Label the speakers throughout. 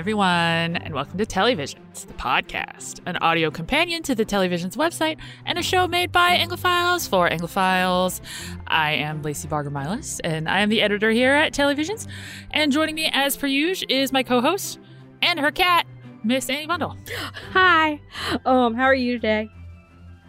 Speaker 1: everyone, and welcome to Telly Visions, the podcast, an audio companion to the Telly Visions website and a show made by Anglophiles for Anglophiles. I am Lacy Baugher Milas, and I am the editor here at Telly Visions. And joining me, as per usual, is my co host and her cat, Miss Annie Bundle.
Speaker 2: Hi. Um, how are you today?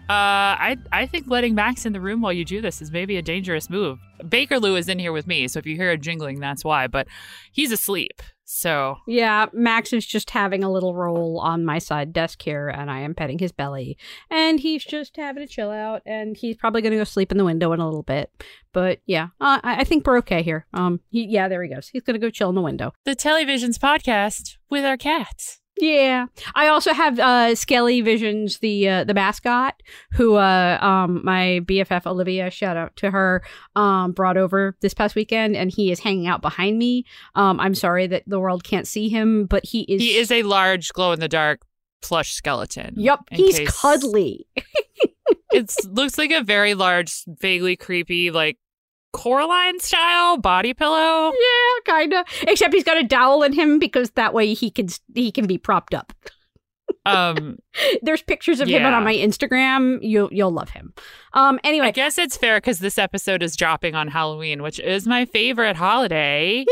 Speaker 1: Uh, I I think letting Max in the room while you do this is maybe a dangerous move. Baker Lou is in here with me, so if you hear a jingling, that's why. But he's asleep, so
Speaker 2: Yeah, Max is just having a little roll on my side desk here, and I am petting his belly, and he's just having a chill out, and he's probably gonna go sleep in the window in a little bit. But yeah, uh, I, I think we're okay here. Um, he, yeah, there he goes. He's gonna go chill in the window.
Speaker 1: the Telly Visions podcast with our cats.
Speaker 2: Yeah, I also have uh, Skelly Visions, the uh, the mascot, who uh, um, my BFF Olivia, shout out to her, um, brought over this past weekend, and he is hanging out behind me. Um, I'm sorry that the world can't see him, but he is.
Speaker 1: He is a large glow in the dark plush skeleton.
Speaker 2: Yep, he's
Speaker 1: case-
Speaker 2: cuddly.
Speaker 1: It looks like a very large, vaguely creepy, like Coraline style body pillow.
Speaker 2: Yeah, kind of. Except he's got a dowel in him because that way he can he can be propped up.
Speaker 1: Um,
Speaker 2: There's pictures of him on my Instagram. You'll you'll love him. Um. Anyway,
Speaker 1: I guess it's fair because this episode is dropping on Halloween, which is my favorite holiday.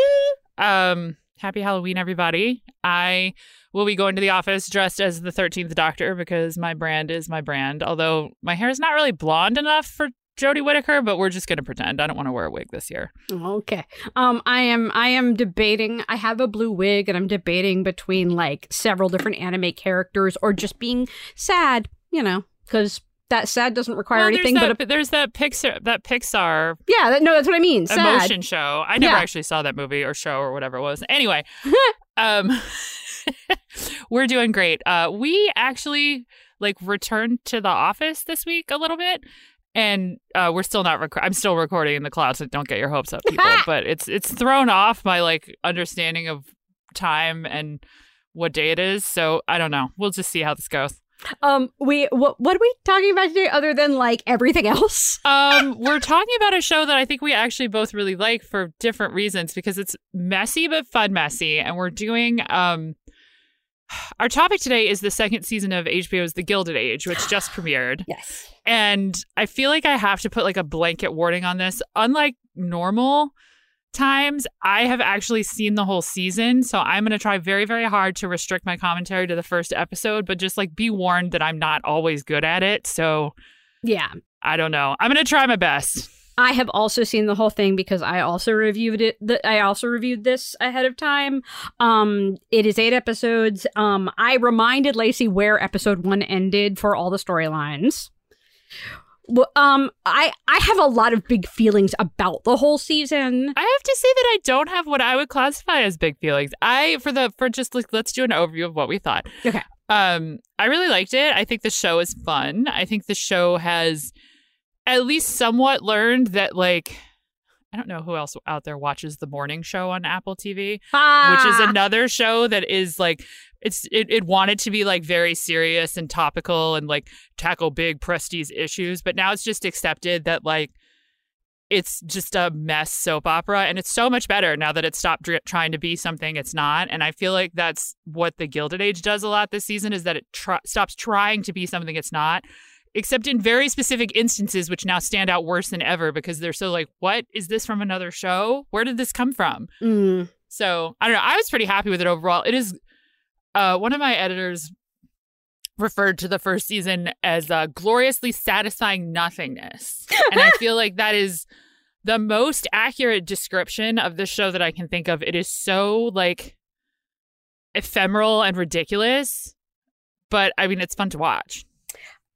Speaker 1: um, happy Halloween, everybody! I will be going to the office dressed as the Thirteenth Doctor because my brand is my brand. Although my hair is not really blonde enough for Jodie Whittaker, but we're just gonna pretend. I don't want to wear a wig this year.
Speaker 2: Okay. Um I am I am debating I have a blue wig and I'm debating between like several different anime characters or just being sad, you know, cuz that sad doesn't require
Speaker 1: Well,
Speaker 2: anything
Speaker 1: there's
Speaker 2: but
Speaker 1: that, there's that Pixar that Pixar
Speaker 2: Yeah, that, no, that's what I mean. Sad.
Speaker 1: emotion show. I never
Speaker 2: Yeah.
Speaker 1: actually saw that movie or show or whatever it was. Anyway, um, we're doing great. Uh, we actually like returned to the office this week a little bit. And uh, we're still not. Rec- I'm still recording in the cloud, so don't get your hopes up, people. but it's it's thrown off my like understanding of time and what day it is. So I don't know. We'll just see how this goes.
Speaker 2: Um we what what are we talking about today other than like everything else?
Speaker 1: Um, we're talking about a show that I think we actually both really like for different reasons because it's messy but fun messy, and we're doing um. Our topic today is the second season of HBO's The Gilded Age, which just premiered.
Speaker 2: Yes.
Speaker 1: And I feel like I have to put like a blanket warning on this. Unlike normal times, I have actually seen the whole season. So I'm going to try very, very hard to restrict my commentary to the first episode, but just like be warned that I'm not always good at it. So
Speaker 2: Yeah.
Speaker 1: I don't know. I'm going to try my best.
Speaker 2: I have also seen the whole thing because I also reviewed it. The, I also reviewed this ahead of time. Um, it is eight episodes. Um, I reminded Lacey where episode one ended for all the storylines. Well, um, I I have a lot of big feelings about the whole season.
Speaker 1: I have to say that I don't have what I would classify as big feelings. I for the for just like let's do an overview of what we thought.
Speaker 2: Okay.
Speaker 1: Um I really liked it. I think the show is fun. I think the show has at least somewhat learned that like I don't know who else out there watches the morning show on Apple TV, which is
Speaker 2: Ah!
Speaker 1: another show that is like it's it, it wanted to be like very serious and topical and like tackle big prestige issues, but now it's just accepted that like it's just a mess soap opera and it's so much better now that it's stopped dr- trying to be something it's not and i feel like that's what the gilded age does a lot this season is that it tr- stops trying to be something it's not except in very specific instances which now stand out worse than ever because they're so like what is this from another show where did this come from
Speaker 2: Mm.
Speaker 1: so I don't know. I was pretty happy with it overall. It is uh, one of my editors referred to the first season as uh, gloriously satisfying nothingness, and I feel like that is the most accurate description of the show that I can think of. It is so like ephemeral and ridiculous, but I mean, it's fun to watch.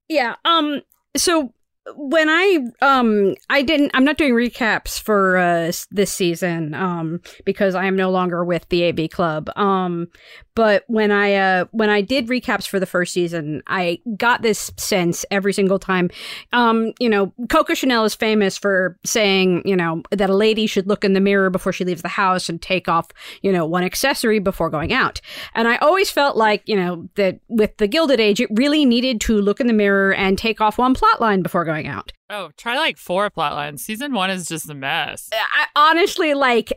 Speaker 2: Yeah. Um. So when I um I didn't I'm not doing recaps for uh this season um because I am no longer with the AV club. Um but when I uh when I did recaps for the first season I got this sense every single time. Um you know Coco Chanel is famous for saying you know that a lady should look in the mirror before she leaves the house and take off you know one accessory before going out. And I always felt like you know that with the Gilded Age it really needed to look in the mirror and take off one plot line before going out
Speaker 1: Oh, try like four plot lines. Season one is just a mess.
Speaker 2: I honestly like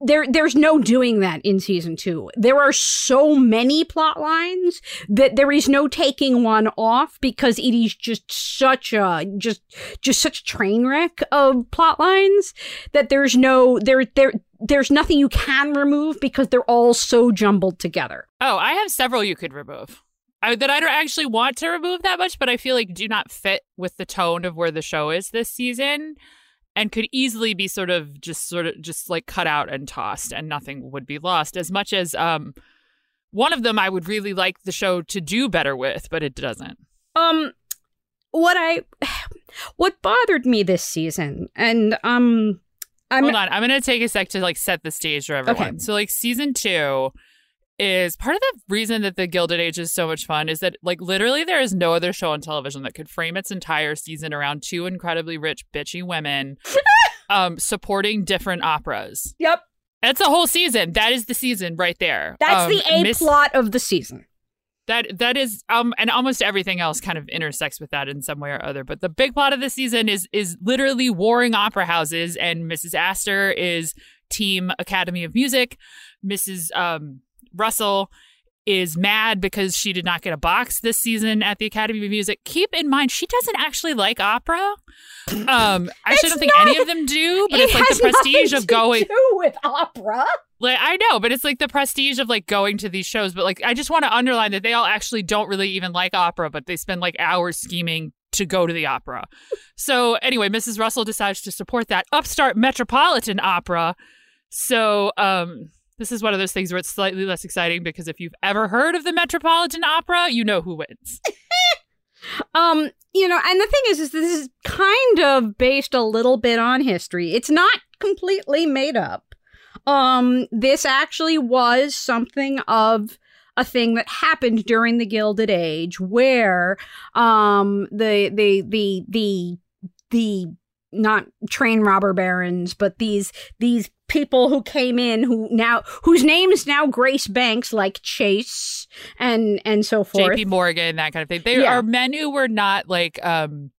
Speaker 2: there there's no doing that in season 2. There are so many plot lines that there is no taking one off because it is just such a just just such a train wreck of plot lines that there's no there there there's nothing you can remove because they're all so jumbled together.
Speaker 1: Oh, I have several you could remove. I, that I don't actually want to remove that much, but I feel like do not fit with the tone of where the show is this season and could easily be sort of just sort of just like cut out and tossed and nothing would be lost. As much as um one of them I would really like the show to do better with but it doesn't.
Speaker 2: Um what I what bothered me this season and um
Speaker 1: I'm Hold on. I'm going to take a sec to like set the stage for everyone. Okay. so like season 2 is part of the reason that the Gilded Age is so much fun is that like literally there is no other show on television that could frame its entire season around two incredibly rich bitchy women um supporting different operas.
Speaker 2: Yep.
Speaker 1: That's a whole season. That is the season right there.
Speaker 2: That's um, the A Miss- plot of the season.
Speaker 1: That that is um and almost everything else kind of intersects with that in some way or other. But the big plot of the season is is literally warring opera houses and Mrs. Astor is team Academy of Music. Mrs. um Russell is mad because she did not get a box this season at the Academy of Music. Keep in mind, she doesn't actually like opera. Um, I don't think not, any of them do, but it it's like the prestige of going
Speaker 2: with opera.
Speaker 1: Like I know, but it's like the prestige of like going to these shows. But like, I just want to underline that they all actually don't really even like opera, but they spend like hours scheming to go to the opera. so anyway, Mrs. Russell decides to support that upstart metropolitan opera. So um this is one of those things where it's slightly less exciting because if you've ever heard of the Metropolitan Opera, you know who wins.
Speaker 2: um, you know, and the thing is, is this is kind of based a little bit on history. It's not completely made up. Um, this actually was something of a thing that happened during the Gilded Age, where um the the the the the not train robber barons, but these these people who came in who now whose names now grace banks like Chase and and so forth.
Speaker 1: JP Morgan, that kind of thing. They yeah. are men who were not like um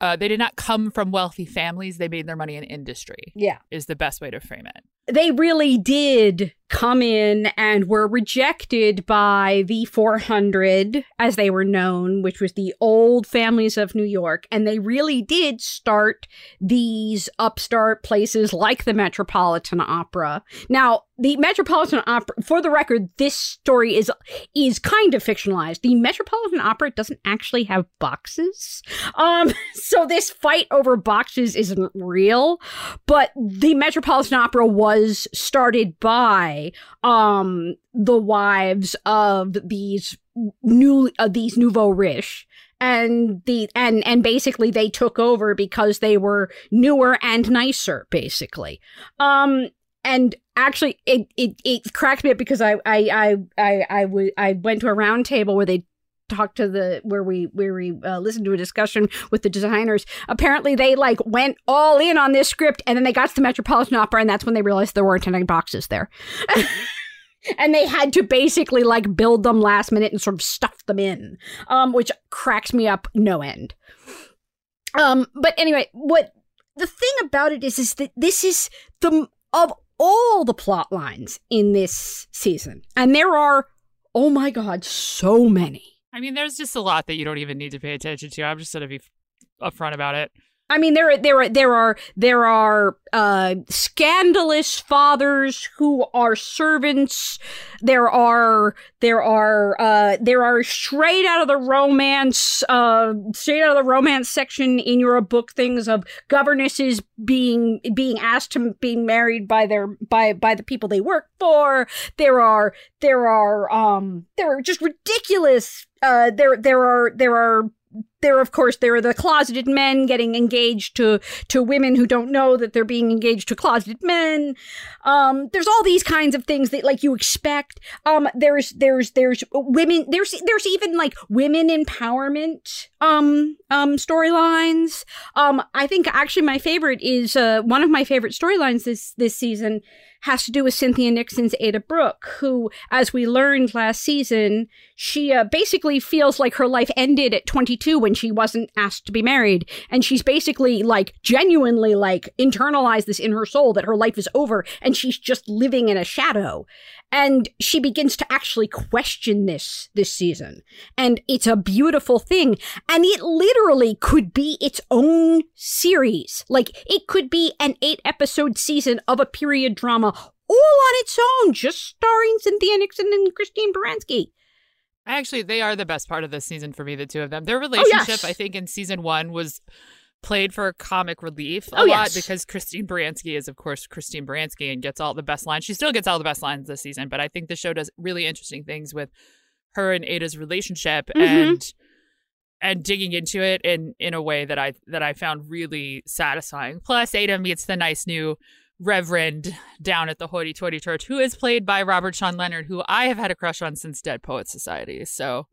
Speaker 1: uh, they did not come from wealthy families. They made their money in industry.
Speaker 2: Yeah.
Speaker 1: Is the best way to frame it.
Speaker 2: They really did come in and were rejected by the 400, as they were known, which was the old families of New York. And they really did start these upstart places like the Metropolitan Opera. Now, the Metropolitan Opera, for the record, this story is is kind of fictionalized. The Metropolitan Opera doesn't actually have boxes, um, so this fight over boxes isn't real. But the Metropolitan Opera was started by um the wives of these new uh, these nouveau riche and the and and basically they took over because they were newer and nicer basically. Um and actually it it, it cracked me up because I I I I I, w- I went to a round table where they talked to the where we where we uh, listened to a discussion with the designers apparently they like went all in on this script and then they got to the metropolitan opera and that's when they realized there weren't any boxes there and they had to basically like build them last minute and sort of stuff them in um which cracks me up no end um but anyway what the thing about it is is that this is the of all the plot lines in this season. And there are, oh my God, so many.
Speaker 1: I mean, there's just a lot that you don't even need to pay attention to. I'm just going to be upfront about it.
Speaker 2: I mean, there, there, there are, there are uh, scandalous fathers who are servants. There are, there are, uh, there are straight out of the romance, uh, straight out of the romance section in your book things of governesses being being asked to being married by their by by the people they work for. There are, there are, um, there are just ridiculous. Uh, there, there are, there are there of course there are the closeted men getting engaged to to women who don't know that they're being engaged to closeted men. Um there's all these kinds of things that like you expect. Um there's there's there's women there's there's even like women empowerment um um storylines. Um i think actually my favorite is uh one of my favorite storylines this this season has to do with Cynthia Nixon's Ada Brook, who, as we learned last season, she uh, basically feels like her life ended at 22 when when she wasn't asked to be married. And she's basically like genuinely like internalized this in her soul that her life is over and she's just living in a shadow. And she begins to actually question this this season. And it's a beautiful thing. And it literally could be its own series. Like it could be an eight episode season of a period drama all on its own, just starring Cynthia Nixon and Christine Baranski.
Speaker 1: Actually, they are the best part of this season for me, the two of them. Their relationship,
Speaker 2: Oh, yes.
Speaker 1: I think, in season one was played for comic relief a
Speaker 2: Oh,
Speaker 1: lot
Speaker 2: yes.
Speaker 1: because Christine Baranski is, of course, Christine Baranski and gets all the best lines. She still gets all the best lines this season, but I think the show does really interesting things with her and Ada's relationship
Speaker 2: Mhm.
Speaker 1: and and digging into it in in a way that I that I found really satisfying. Plus, Ada meets the nice new Reverend down at the Hoity Toity Church, who is played by Robert Sean Leonard, who I have had a crush on since Dead Poet Society. So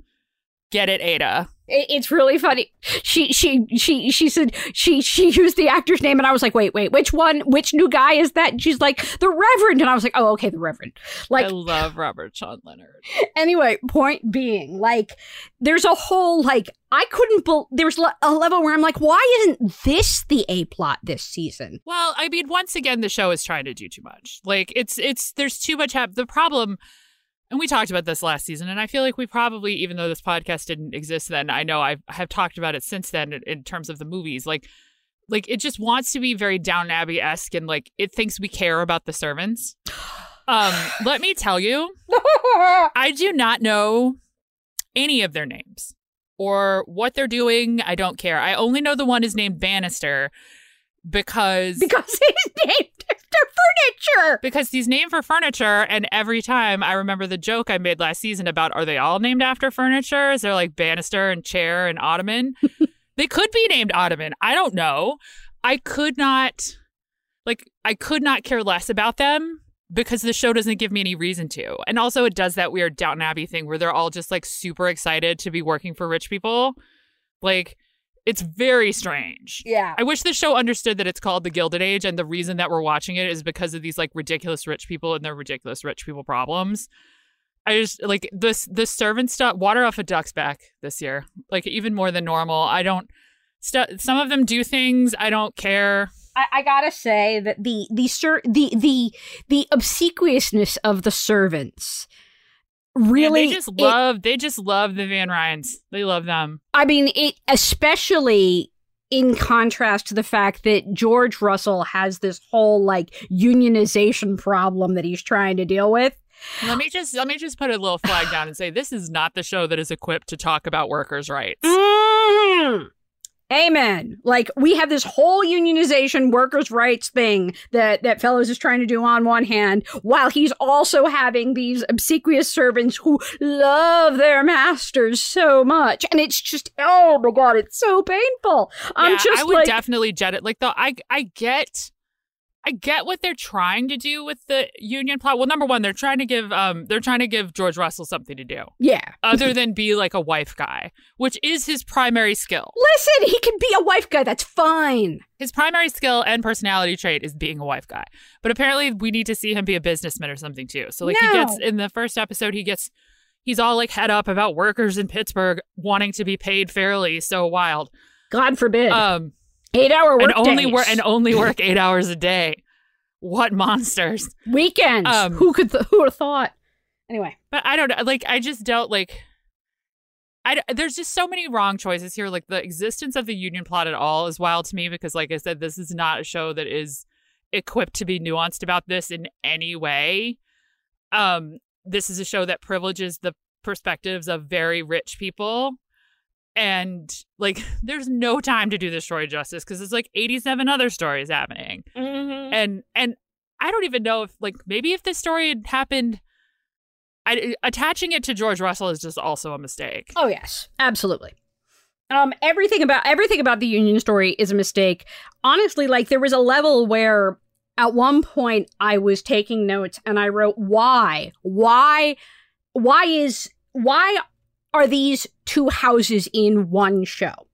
Speaker 1: get it, Ada.
Speaker 2: It's really funny. She she she she said she she used the actor's name, and I was like, wait wait, which one? Which new guy is that? And she's like, the Reverend, and I was like, oh okay, the Reverend. Like
Speaker 1: I love Robert Sean Leonard.
Speaker 2: anyway, point being, like, there's a whole like I couldn't. Be- there's a level where I'm like, why isn't this the a plot this season?
Speaker 1: Well, I mean, once again, the show is trying to do too much. Like it's it's there's too much. Hap- the problem, and we talked about this last season, and I feel like we probably, even though this podcast didn't exist then, I know I have talked about it since then in, in terms of the movies. Like, like it just wants to be very Downton Abbey esque, and like it thinks we care about the servants. Um, let me tell you, I do not know any of their names or what they're doing. I don't care. I only know the one is named Bannister because
Speaker 2: because he's named after furniture.
Speaker 1: because he's named for furniture and every time I remember the joke I made last season about are they all named after furniture? Is there like banister and chair and ottoman? they could be named ottoman. I don't know. I could not like I could not care less about them because the show doesn't give me any reason to. And also it does that weird Downton Abbey thing where they're all just like super excited to be working for rich people. Like it's very strange.
Speaker 2: Yeah.
Speaker 1: I wish the show understood that it's called the Gilded Age, and the reason that we're watching it is because of these like ridiculous rich people and their ridiculous rich people problems. I just like this the servant stuff. Water off a duck's back this year, like even more than normal. I don't. St- some of them do things I don't care.
Speaker 2: I, I gotta say that the the ser- the the the obsequiousness of the servants Really
Speaker 1: they just
Speaker 2: it-
Speaker 1: love. they just love the Van Rhijns. They love them.
Speaker 2: I mean, it especially in contrast to the fact that George Russell has this whole like unionization problem that he's trying to deal with.
Speaker 1: Let me just let me just put a little flag down and say this is not the show that is equipped to talk about workers' rights.
Speaker 2: Mhm. Amen. Like we have this whole unionization workers' rights thing that that Fellowes is trying to do on one hand, while he's also having these obsequious servants who love their masters so much, and it's just oh my god, it's so painful. I'm
Speaker 1: Yeah,
Speaker 2: just
Speaker 1: I would
Speaker 2: like
Speaker 1: definitely jet it. Like though, I I get, I get what they're trying to do with the union plot. Well, number one, they're trying to give um they're trying to give George Russell something to do
Speaker 2: yeah.
Speaker 1: other than be like a wife guy, which is his primary skill.
Speaker 2: Listen, he can be a wife guy. That's fine.
Speaker 1: His primary skill and personality trait is being a wife guy. But apparently, we need to see him be a businessman or something too. So like he gets in the first episode, he gets. He's all like head up about workers in Pittsburgh wanting to be paid fairly. So wild.
Speaker 2: God forbid.
Speaker 1: Um,
Speaker 2: Eight hour work
Speaker 1: and only
Speaker 2: days.
Speaker 1: work and only work eight hours a day. What monsters!
Speaker 2: weekends.
Speaker 1: um,
Speaker 2: who could th- who would have thought? Anyway,
Speaker 1: But I don't know. Like I just don't like. I, there's just so many wrong choices here. Like the existence of the union plot at all is wild to me because, like I said, this is not a show that is equipped to be nuanced about this in any way. Um, this is a show that privileges the perspectives of very rich people. And like, there's no time to do this story justice because there's like 87 other stories happening and and I don't even know if like maybe if this story had happened, I, attaching it to George Russell is just also a mistake.
Speaker 2: Oh yes, absolutely. Um, everything about everything about the Union story is a mistake. Honestly, like there was a level where at one point I was taking notes and I wrote, "Why? Why? Why is why are these two houses in one show?"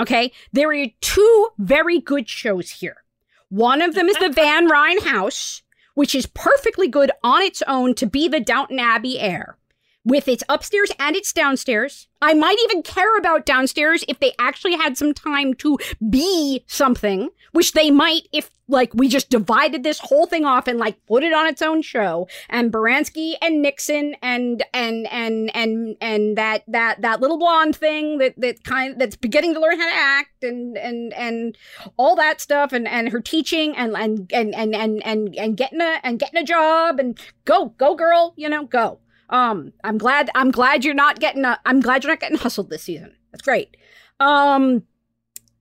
Speaker 2: Okay, there are two very good shows here. One of them is the Van Rhijn House, which is perfectly good on its own to be the Downton Abbey heir with its upstairs and its downstairs. I might even care about downstairs if they actually had some time to be something, which they might if like we just divided this whole thing off and like put it on its own show. And Baranski and Nixon and and and and and that that that little blonde thing that that kind that's beginning to learn how to act and and and all that stuff and and her teaching and and and and and and, and getting a and getting a job and go go girl, you know, go. Um, I'm glad. I'm glad you're not getting. A, I'm glad you're not getting hustled this season. That's great. Um,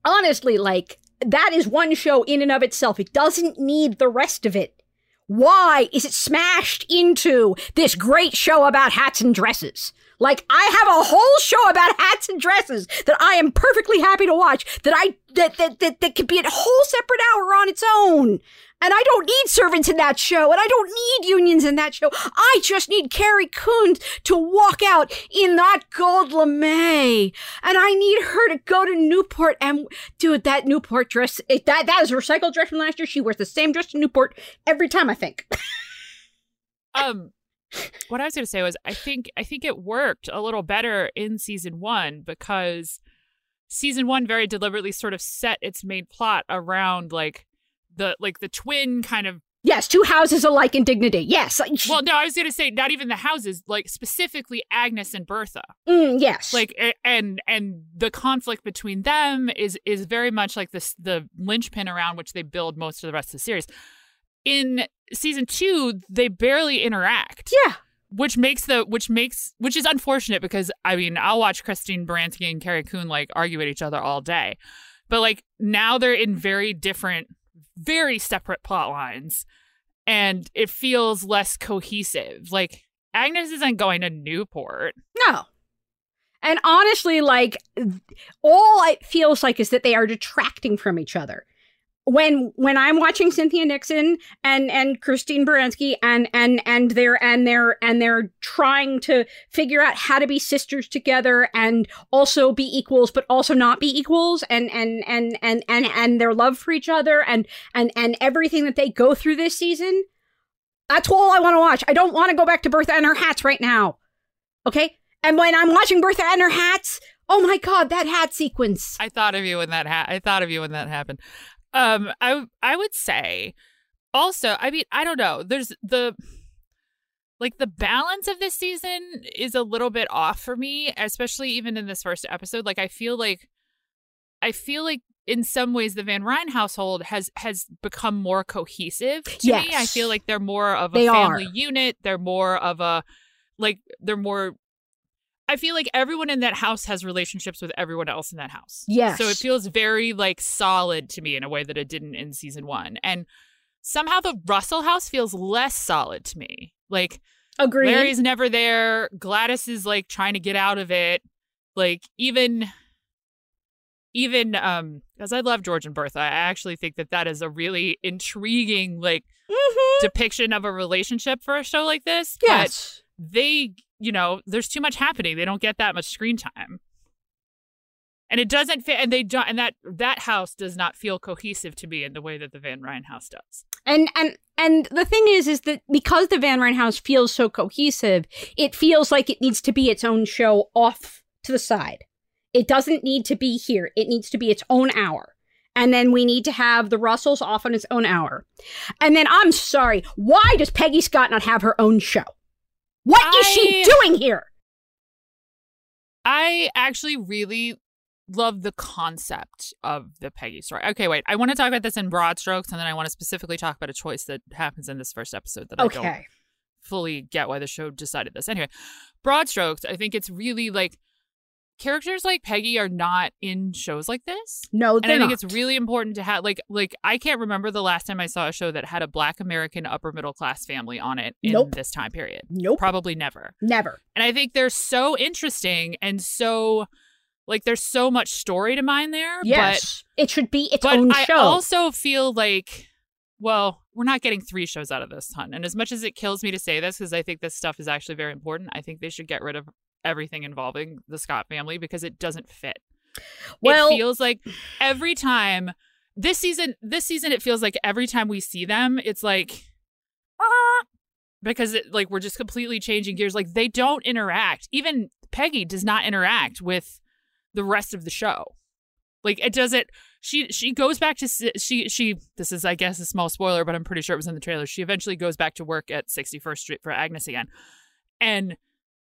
Speaker 2: honestly, like that is one show in and of itself. It doesn't need the rest of it. Why is it smashed into this great show about hats and dresses? Like I have a whole show about hats and dresses that I am perfectly happy to watch. That I that that that, that could be a whole separate hour on its own. And I don't need servants in that show, and I don't need unions in that show. I just need Carrie Coon to walk out in that gold lame, and I need her to go to Newport and dude, that Newport dress, it, that that is a recycled dress from last year. She wears the same dress to Newport every time. I think.
Speaker 1: um, what I was going to say was, I think I think it worked a little better in season one because season one very deliberately sort of set its main plot around like the like the twin kind of
Speaker 2: Yes, two houses alike in dignity. Yes.
Speaker 1: Well, no, I was going to say not even the houses, like specifically Agnes and Bertha.
Speaker 2: Mm, yes.
Speaker 1: Like and and the conflict between them is is very much like this the linchpin around which they build most of the rest of the series. In season 2, they barely interact.
Speaker 2: Yeah.
Speaker 1: Which makes the which makes which is unfortunate because I mean, I'll watch Christine Baranski and Carrie Coon like argue at each other all day. But like now they're in very different very separate plot lines and it feels less cohesive. Like Agnes isn't going to Newport.
Speaker 2: No. And honestly, like all it feels like is that they are detracting from each other when when I'm watching Cynthia Nixon and and Christine Baranski and and and they're and they're and they're trying to figure out how to be sisters together and also be equals but also not be equals and and and and and and their love for each other and and and everything that they go through this season that's all I want to watch. I don't want to go back to Bertha and her hats right now. Okay? And when I'm watching Bertha and her hats, oh my god, that hat sequence.
Speaker 1: I thought of you when that ha- I thought of you when that happened. Um, I I would say also, I mean, I don't know. There's the like the balance of this season is a little bit off for me, especially even in this first episode. Like I feel like I feel like in some ways the Van Rhijn household has has become more cohesive to
Speaker 2: yes.
Speaker 1: me. I feel like they're more of a
Speaker 2: they
Speaker 1: family
Speaker 2: are.
Speaker 1: unit. They're more of a like they're more I feel like everyone in that house has relationships with everyone else in that house.
Speaker 2: Yes.
Speaker 1: So it feels very like solid to me in a way that it didn't in season one. And somehow the Russell house feels less solid to me. Like
Speaker 2: Agreed.
Speaker 1: Larry's never there. Gladys is like trying to get out of it. Like even even um as I love George and Bertha, I actually think that that is a really intriguing like
Speaker 2: Mhm.
Speaker 1: depiction of a relationship for a show like this.
Speaker 2: Yes.
Speaker 1: But they, you know, there's too much happening. They don't get that much screen time. And it doesn't fit and they don't and that that house does not feel cohesive to me in the way that the Van Rhijn house does.
Speaker 2: And and and the thing is is that because the Van Rhijn house feels so cohesive, it feels like it needs to be its own show off to the side. It doesn't need to be here. It needs to be its own hour. And then we need to have the Russells off on its own hour. And then I'm sorry, why does Peggy Scott not have her own show? What is she doing here?
Speaker 1: I actually really love the concept of the Peggy story. Okay, wait. I want to talk about this in broad strokes and then I want to specifically talk about a choice that happens in this first episode that I don't fully get why the show decided this. Anyway, broad strokes, I think it's really like characters like Peggy are not in shows like this.
Speaker 2: No,
Speaker 1: And I think
Speaker 2: not.
Speaker 1: it's really important to have like like I can't remember the last time I saw a show that had a black American upper middle class family on it in
Speaker 2: Nope.
Speaker 1: this time period.
Speaker 2: Nope.
Speaker 1: Probably never.
Speaker 2: Never.
Speaker 1: And I think they're so interesting and so like there's so much story to mine there.
Speaker 2: Yes. it should be its
Speaker 1: But,
Speaker 2: own
Speaker 1: I
Speaker 2: show.
Speaker 1: also feel like well, we're not getting three shows out of this ton. And as much as it kills me to say this, because I think this stuff is actually very important, I think they should get rid of everything involving the Scott family because it doesn't fit.
Speaker 2: well,
Speaker 1: it feels like every time this season, this season, it feels like every time we see them, it's like, ah, because it, like we're just completely changing gears. Like they don't interact. Even Peggy does not interact with the rest of the show. Like it doesn't. She she goes back to she she. This is I guess a small spoiler, but I'm pretty sure it was in the trailer. She eventually goes back to work at 61st Street for Agnes again, and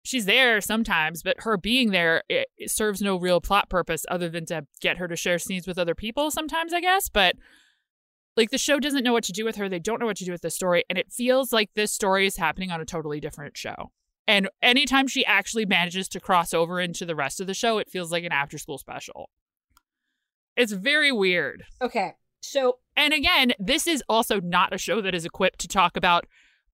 Speaker 1: she's there sometimes. But her being there it, it serves no real plot purpose other than to get her to share scenes with other people. Sometimes I guess, but like the show doesn't know what to do with her. They don't know what to do with the story. And it feels like this story is happening on a totally different show. And anytime she actually manages to cross over into the rest of the show, it feels like an after school special. It's very weird.
Speaker 2: Okay. So
Speaker 1: And again, this is also not a show that is equipped to talk about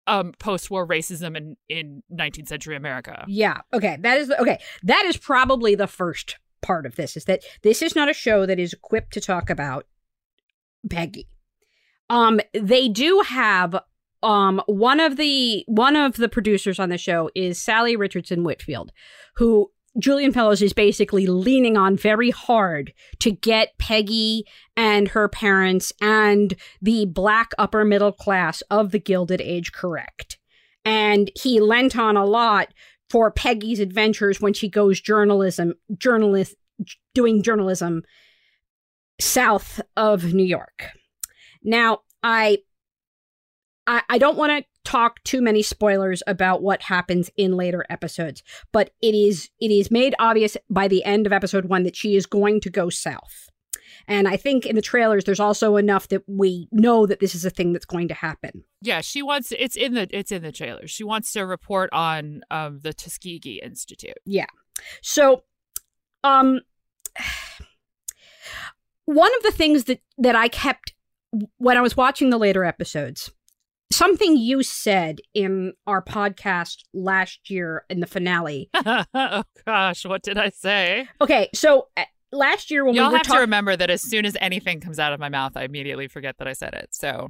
Speaker 1: um post-war racism in in 19th century America.
Speaker 2: yeah, okay. That is okay. That is probably the first part of this is that this is not a show that is equipped to talk about Peggy. Um they do have um one of the one of the producers on the show is Salli Richardson Whitfield, who Julian Fellowes is basically leaning on very hard to get Peggy and her parents and the black upper middle class of the Gilded Age correct. And he lent on a lot for Peggy's adventures when she goes journalism journalist doing journalism south of New York. Now, I I, I don't want to talk too many spoilers about what happens in later episodes, but it is it is made obvious by the end of episode one that she is going to go south. And I think in the trailers there's also enough that we know that this is a thing that's going to happen.
Speaker 1: Yeah, she wants it's in the it's in the trailer. She wants to report on um the Tuskegee Institute. Yeah.
Speaker 2: So um one of the things that that I kept when I was watching the later episodes something you said in our podcast last year in the finale.
Speaker 1: oh gosh, what did I say?
Speaker 2: Okay, so uh, last year when
Speaker 1: Y'all
Speaker 2: we were
Speaker 1: have to remember that as soon as anything comes out of my mouth, I immediately forget that I said it. So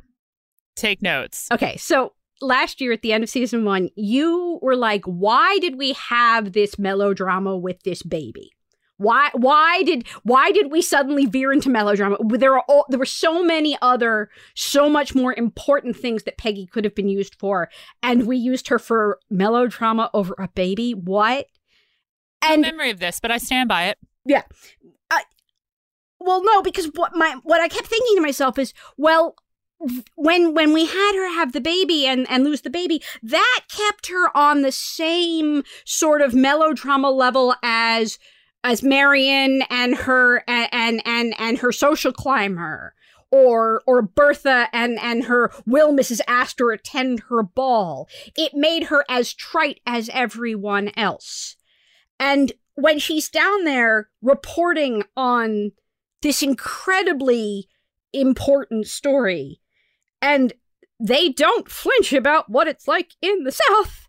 Speaker 1: take notes.
Speaker 2: Okay, so last year at the end of season 1, you were like, "Why did we have this melodrama with this baby?" Why why did why did we suddenly veer into melodrama? There are all, there were so many other so much more important things that Peggy could have been used for and we used her for melodrama over a baby. What?
Speaker 1: And
Speaker 2: And
Speaker 1: memory of this, but I stand by it. Yeah.
Speaker 2: I, well no because what my what i kept thinking to myself is well when when we had her have the baby and and lose the baby that kept her on the same sort of melodrama level as as marion and her and and and, her social climber or or Bertha and and her will Mrs. Astor attend her ball. It made her as trite as everyone else. And when she's down there reporting on this incredibly important story and they don't flinch about what it's like in the south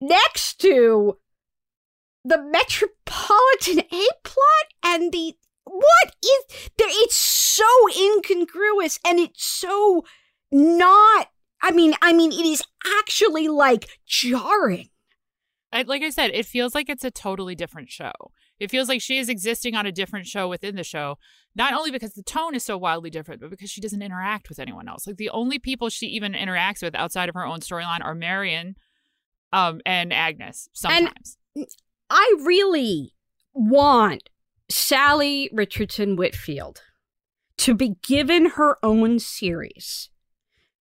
Speaker 2: next to the metropolitan a plot and the what is there it's so incongruous and it's so not i mean i mean it is actually like jarring
Speaker 1: I, like I said, it feels like it's a totally different show. It feels like she is existing on a different show within the show, not only because the tone is so wildly different, but because she doesn't interact with anyone else. Like the only people she even interacts with outside of her own storyline are Marion um, and Agnes sometimes.
Speaker 2: I really want Salli Richardson Whitfield to be given her own series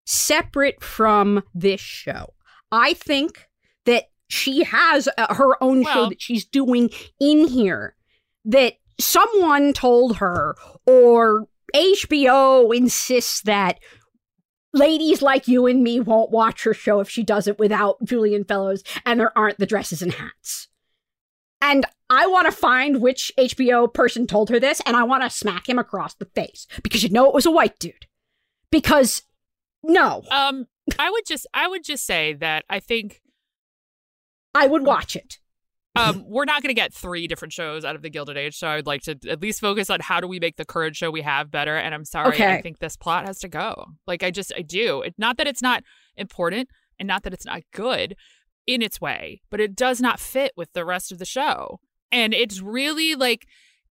Speaker 2: separate from this show. I think that she has uh, her own show that she's doing in here that someone told her or HBO insists that ladies like you and me won't watch her show if she does it without Julian Fellowes and there aren't the dresses and hats. And I want to find which HBO person told her this and I want to smack him across the face because you know it was a white dude. Because no,
Speaker 1: um, I would just I would just say that I think
Speaker 2: I would watch it.
Speaker 1: um, we're not going to get three different shows out of the Gilded Age, so I would like to at least focus on how do we make the current show we have better. And I'm sorry,
Speaker 2: Okay.
Speaker 1: I think this plot has to go. Like I just I do. It, not that it's not important, and not that it's not good in its way, but it does not fit with the rest of the show, and it's really like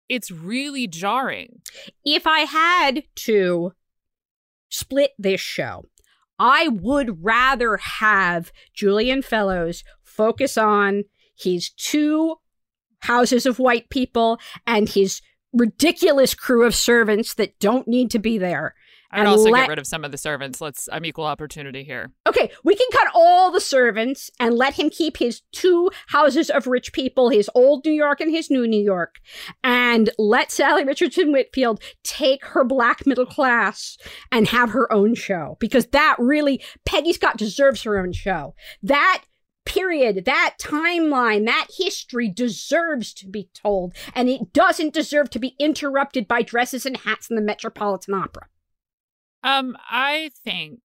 Speaker 1: it's really jarring.
Speaker 2: If I had to split this show, I would rather have Julian Fellowes focus on his two houses of white people and his ridiculous crew of servants that don't need to be there.
Speaker 1: I'd
Speaker 2: And
Speaker 1: also
Speaker 2: let-
Speaker 1: get rid of some of the servants. Let's. I'm equal opportunity here.
Speaker 2: Okay, we can cut all the servants and let him keep his two houses of rich people, his old New York and his new New York, and let Salli Richardson Whitfield take her black middle class and have her own show. Because that really, Peggy Scott deserves her own show. That period, that timeline, that history deserves to be told, and it doesn't deserve to be interrupted by dresses and hats in the Metropolitan Opera.
Speaker 1: Um, I think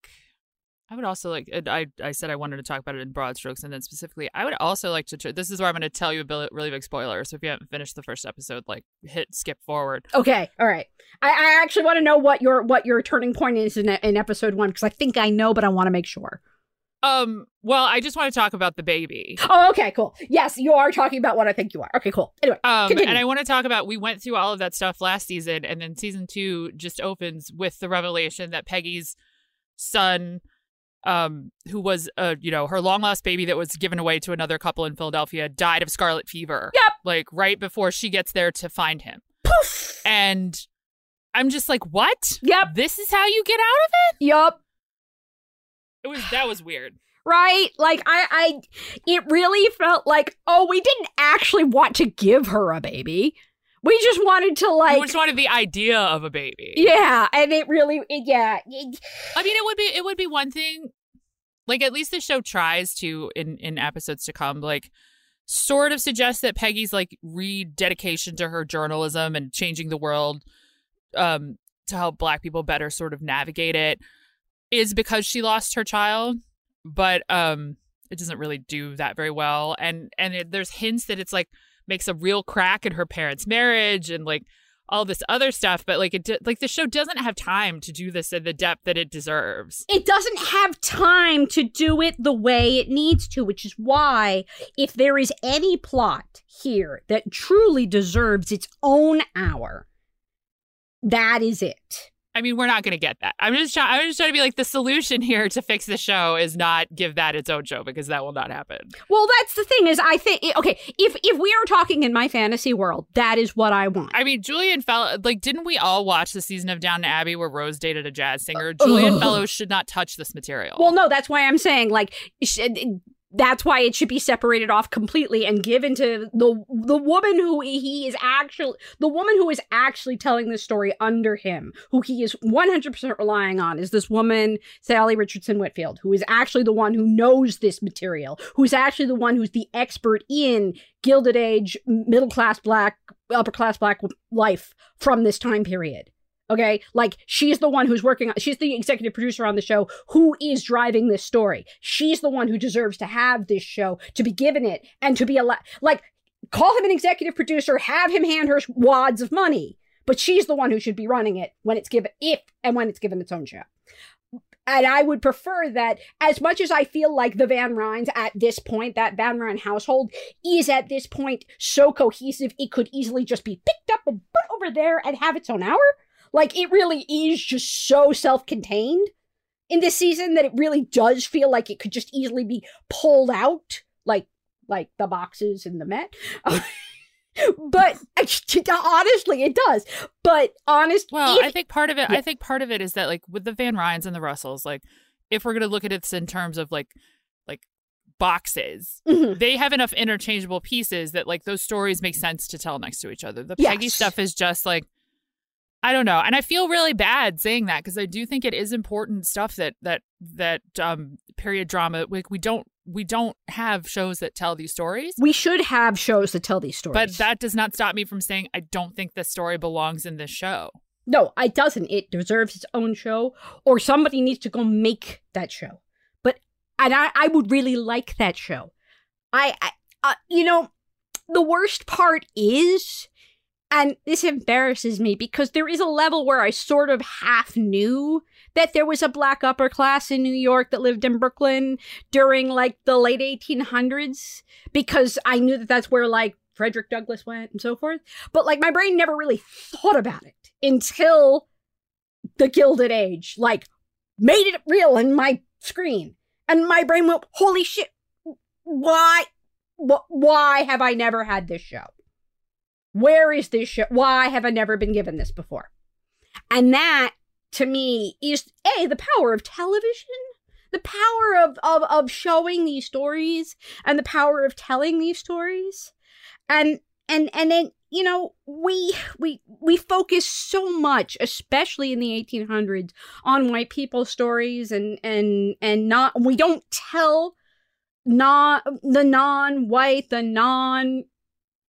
Speaker 1: I would also like. I I said I wanted to talk about it in broad strokes, and then specifically, I would also like to. This is where I'm going to tell you a really big spoiler. So if you haven't finished the first episode, like hit skip forward.
Speaker 2: Okay, all right. I, I actually want to know what your what your turning point is in, in episode one because I think I know, but I want to make sure.
Speaker 1: Um. Well, I just want to talk about the baby.
Speaker 2: Oh, okay, cool. Yes, you are talking about what I think you are. Okay, cool. Anyway,
Speaker 1: Um,
Speaker 2: Continue.
Speaker 1: and I want to talk about we went through all of that stuff last season, and then season two just opens with the revelation that Peggy's son, um, who was uh, you know, her long lost baby that was given away to another couple in Philadelphia, died of scarlet fever.
Speaker 2: Yep.
Speaker 1: Like right before she gets there to find him,
Speaker 2: poof.
Speaker 1: and I'm just like, what?
Speaker 2: Yep.
Speaker 1: This is how you get out of it?
Speaker 2: Yup.
Speaker 1: It was that was weird.
Speaker 2: Right? Like I, I, it really felt like oh, we didn't actually want to give her a baby. We just wanted to like.
Speaker 1: We just wanted the idea of a baby.
Speaker 2: yeah, and it really, yeah,
Speaker 1: I mean, it would be it would be one thing, like at least the show tries to in in episodes to come, like sort of suggest that Peggy's like rededication to her journalism and changing the world, um, to help Black people better sort of navigate it, is because she lost her child, but um, it doesn't really do that very well, and and it, there's hints that it's like makes a real crack in her parents' marriage and like all this other stuff but like it like the show doesn't have time to do this in the depth that it deserves
Speaker 2: it doesn't have time to do it the way it needs to, which is why, if there is any plot here that truly deserves its own hour, that is it.
Speaker 1: I mean we're not going to get that i'm just trying i'm just trying to be like the solution here to fix the show is not give that its own show because that will not happen
Speaker 2: Well, that's the thing is, I think okay, if if we are talking in my fantasy world, that is what I want.
Speaker 1: i mean julian fellow like didn't we all watch the season of downton abbey where rose dated a jazz singer julian
Speaker 2: Ugh.
Speaker 1: fellowes should not touch this material
Speaker 2: Well, no, that's why I'm saying like sh- that's why it should be separated off completely and given to the the woman who he is actually the woman who is actually telling this story under him, who he is 100% relying on is this woman Salli Richardson Whitfield, who is actually the one who knows this material, who's actually the one who's the expert in gilded age middle class black upper class black life from this time period. Okay, like she's the one who's working on, she's the executive producer on the show who is driving this story. She's the one who deserves to have this show, to be given it, and to be allowed, like, call him an executive producer, have him hand her wads of money, but she's the one who should be running it when it's given, if and when it's given its own show. And I would prefer that as much as I feel like the Van Rhijns at this point, that Van Rhijn household is at this point so cohesive, it could easily just be picked up and put over there and have its own hour. Like it really is just so self-contained in this season that it really does feel like it could just easily be pulled out, like like the boxes in the Met. but honestly, it does. But honest,
Speaker 1: Well,
Speaker 2: if-
Speaker 1: I think part of it,
Speaker 2: Yeah.
Speaker 1: I think part of it is that like with the Van Rhijns and the Russells, like if we're gonna look at it in terms of like like boxes,
Speaker 2: Mhm.
Speaker 1: they have enough interchangeable pieces that like those stories make sense to tell next to each other. The Peggy
Speaker 2: Yes.
Speaker 1: stuff is just like I don't know, and I feel really bad saying that because I do think it is important stuff that that that um period drama. Like we don't we don't have shows that tell these stories.
Speaker 2: we should have shows that tell these stories.
Speaker 1: But that does not stop me from saying I don't think this story belongs in this show.
Speaker 2: No, it doesn't. It deserves its own show, or somebody needs to go make that show. But and I, I would really like that show. I, I uh, you know, the worst part is, and this embarrasses me because there is a level where I sort of half knew that there was a black upper class in New York that lived in Brooklyn during like the late 1800s because I knew that that's where like Frederick Douglass went and so forth. But like my brain never really thought about it until the Gilded Age. Like made it real in my screen. And my brain went, holy shit, why, why have I never had this show? Where is this show? Why have I never been given this before? And that, to me, is A, the power of television, the power of, of, of showing these stories, and the power of telling these stories. And, and, and then, you know, we, we, we focus so much, especially in the 1800s, on white people's stories and, and, and not, we don't tell non the non-white, the non,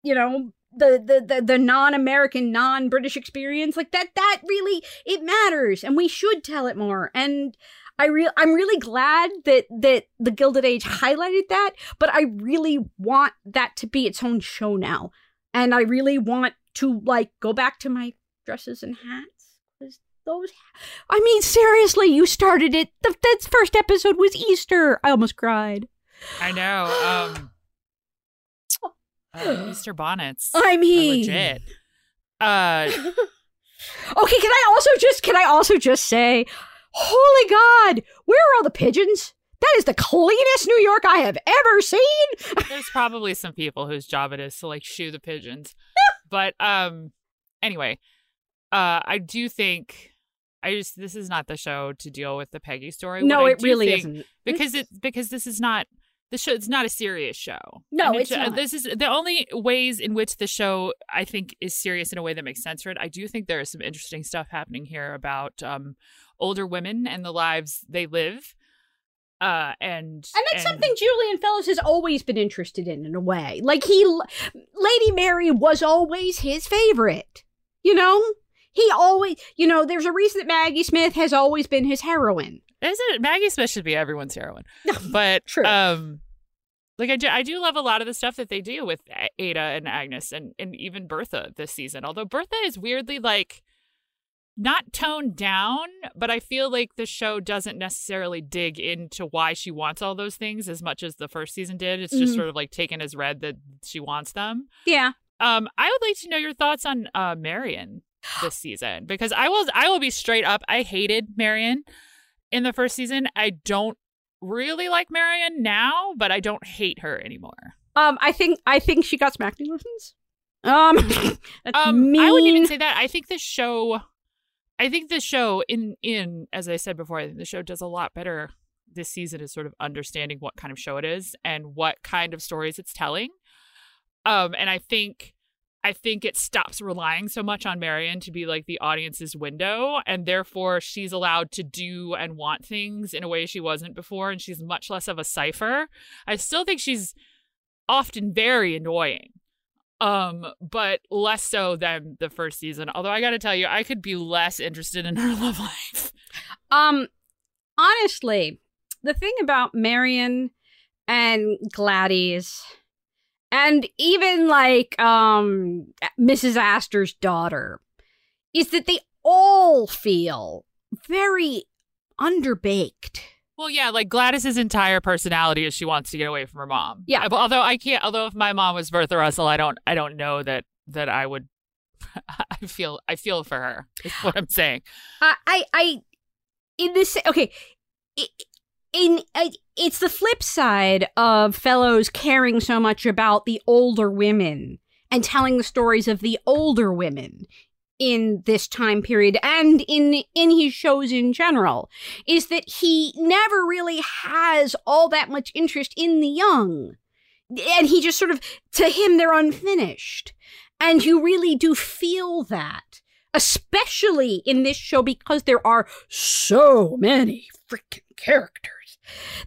Speaker 2: you know, the the the, the non-american non-british experience like that that really it matters and we should tell it more and i real i'm really glad that that the gilded age highlighted that but i really want that to be its own show now and i really want to like go back to my dresses and hats because those i mean seriously you started it the, that first episode was easter i almost cried
Speaker 1: I know. Um, uh, Easter bonnets.
Speaker 2: I mean,
Speaker 1: legit. Uh,
Speaker 2: okay, can I also just can I also just say, holy God, where are all the pigeons? That is the cleanest New York I have ever seen.
Speaker 1: there's probably some people whose job it is to like shoo the pigeons, but um, anyway, uh, I do think. I just this is not the show to deal with the Peggy story.
Speaker 2: no, it really isn't.
Speaker 1: because it because this is not the show it's not a serious show
Speaker 2: No,
Speaker 1: And it
Speaker 2: it's not.
Speaker 1: this is the only ways in which the show i think is serious in a way that makes sense for it i do think there is some interesting stuff happening here about um older women and the lives they live uh and
Speaker 2: And that's something Julian Fellowes has always been interested in, in a way. Like he, Lady Mary was always his favorite. You know, he always, you know, there's a reason that Maggie Smith has always been his heroine.
Speaker 1: Is it maggie smith should be everyone's heroine but
Speaker 2: True.
Speaker 1: um like I do, I do love a lot of the stuff that they do with Ada and Agnes and, and even Bertha this season. Although Bertha is weirdly like not toned down, but I feel like the show doesn't necessarily dig into why she wants all those things as much as the first season did. It's just
Speaker 2: Mhm.
Speaker 1: sort of like taken as read that she wants them.
Speaker 2: Yeah.
Speaker 1: Um, I would like to know your thoughts on uh Marion this season because I will I will be straight up. I hated Marion in the first season. I don't really like Marion now, but I don't hate her anymore.
Speaker 2: Um, I think I think she got some acting lessons. Um,
Speaker 1: Um,
Speaker 2: mean.
Speaker 1: I wouldn't even say that. I think the show, I think the show in in as I said before, I think the show does a lot better this season is sort of understanding what kind of show it is and what kind of stories it's telling. Um, and I think I think it stops relying so much on Marion to be like the audience's window, and therefore she's allowed to do and want things in a way she wasn't before, and she's much less of a cipher. I still think she's often very annoying um but less so than the first season although i gotta tell you i could be less interested in her love life
Speaker 2: Um, honestly, the thing about Marion and Gladys, and even like um Mrs. Astor's daughter, is that they all feel very underbaked.
Speaker 1: well yeah like gladys's entire personality is she wants to get away from her mom
Speaker 2: Yeah.
Speaker 1: Although i can't although if my mom was bertha russell i don't i don't know that that i would i feel i feel for her is what i'm saying
Speaker 2: I, I, I in this okay, i- in it's the flip side of fellowes caring so much about the older women and telling the stories of the older women in this time period and in in his shows in general is that he never really has all that much interest in the young. And he just sort of to him they're unfinished. And you really do feel that especially in this show because there are so many freaking characters